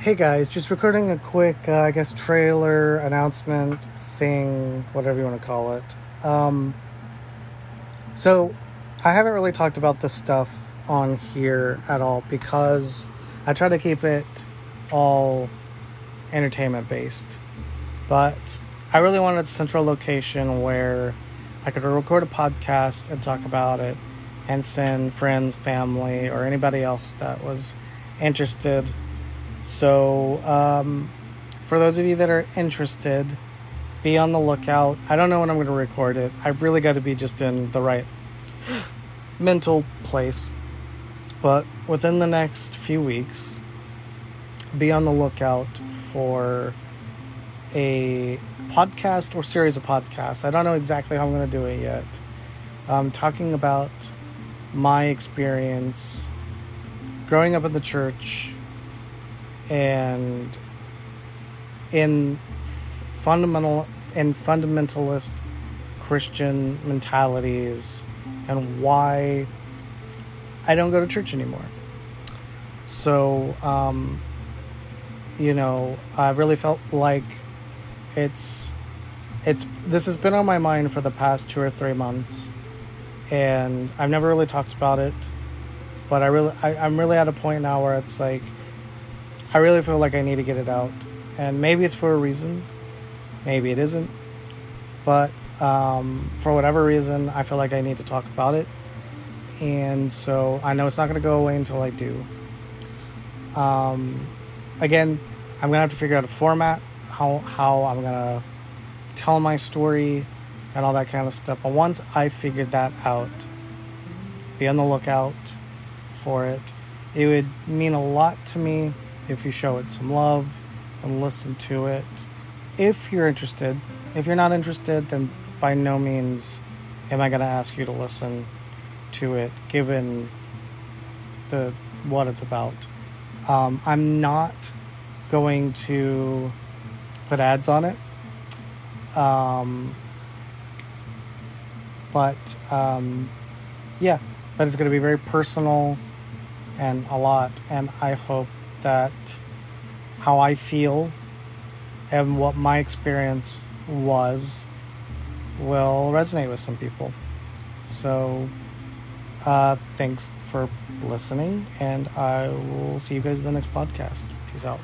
Hey guys, just recording a quick, uh, I guess, trailer announcement thing, whatever you want to call it. Um, so, I haven't really talked about this stuff on here at all because I try to keep it all entertainment based. But I really wanted a central location where I could record a podcast and talk about it and send friends, family, or anybody else that was interested so, um, for those of you that are interested, be on the lookout. I don't know when I'm going to record it. I've really got to be just in the right mental place. But within the next few weeks, be on the lookout for a podcast or series of podcasts. I don't know exactly how I'm going to do it yet. I'm talking about my experience growing up in the church and in fundamental and fundamentalist Christian mentalities and why I don't go to church anymore. So, um, you know, I really felt like it's it's this has been on my mind for the past two or three months, and I've never really talked about it. But I really, I, I'm really at a point now where it's like I really feel like I need to get it out. And maybe it's for a reason, maybe it isn't. But um, for whatever reason, I feel like I need to talk about it. And so I know it's not going to go away until I do. Um, again, I'm going to have to figure out a format, how, how I'm going to tell my story and all that kind of stuff. But once I figured that out, be on the lookout for it. It would mean a lot to me if you show it some love and listen to it. If you're interested, if you're not interested, then by no means am I going to ask you to listen to it, given the what it's about. Um, I'm not going to put ads on it. Um, but um, yeah, but it's going to be very personal and a lot, and I hope that how I feel and what my experience was will resonate with some people. So, uh, thanks for listening, and I will see you guys in the next podcast. Peace out.